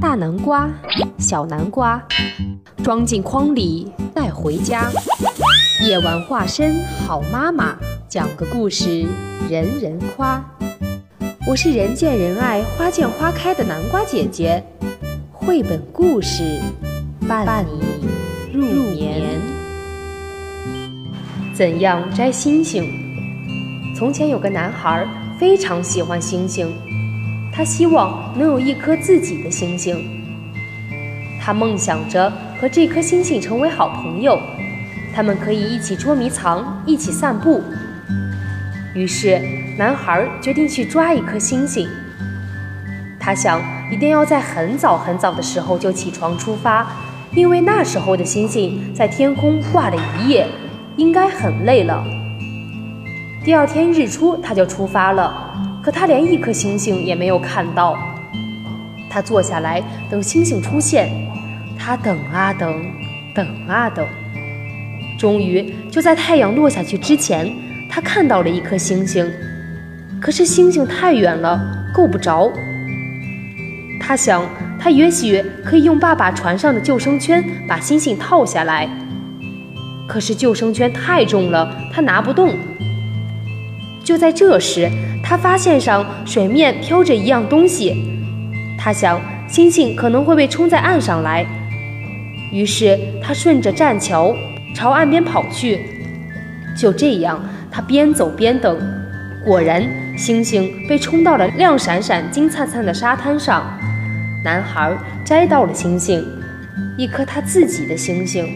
大南瓜，小南瓜，装进筐里带回家。夜晚化身好妈妈，讲个故事人人夸。我是人见人爱、花见花开的南瓜姐姐。绘本故事伴你入眠。怎样摘星星？从前有个男孩非常喜欢星星。他希望能有一颗自己的星星。他梦想着和这颗星星成为好朋友，他们可以一起捉迷藏，一起散步。于是，男孩决定去抓一颗星星。他想，一定要在很早很早的时候就起床出发，因为那时候的星星在天空挂了一夜，应该很累了。第二天日出，他就出发了。可他连一颗星星也没有看到。他坐下来等星星出现，他等啊等，等啊等，终于就在太阳落下去之前，他看到了一颗星星。可是星星太远了，够不着。他想，他也许可以用爸爸船上的救生圈把星星套下来。可是救生圈太重了，他拿不动。就在这时，他发现上水面飘着一样东西。他想，星星可能会被冲在岸上来。于是他顺着栈桥朝岸边跑去。就这样，他边走边等。果然，星星被冲到了亮闪闪、金灿灿的沙滩上。男孩摘到了星星，一颗他自己的星星。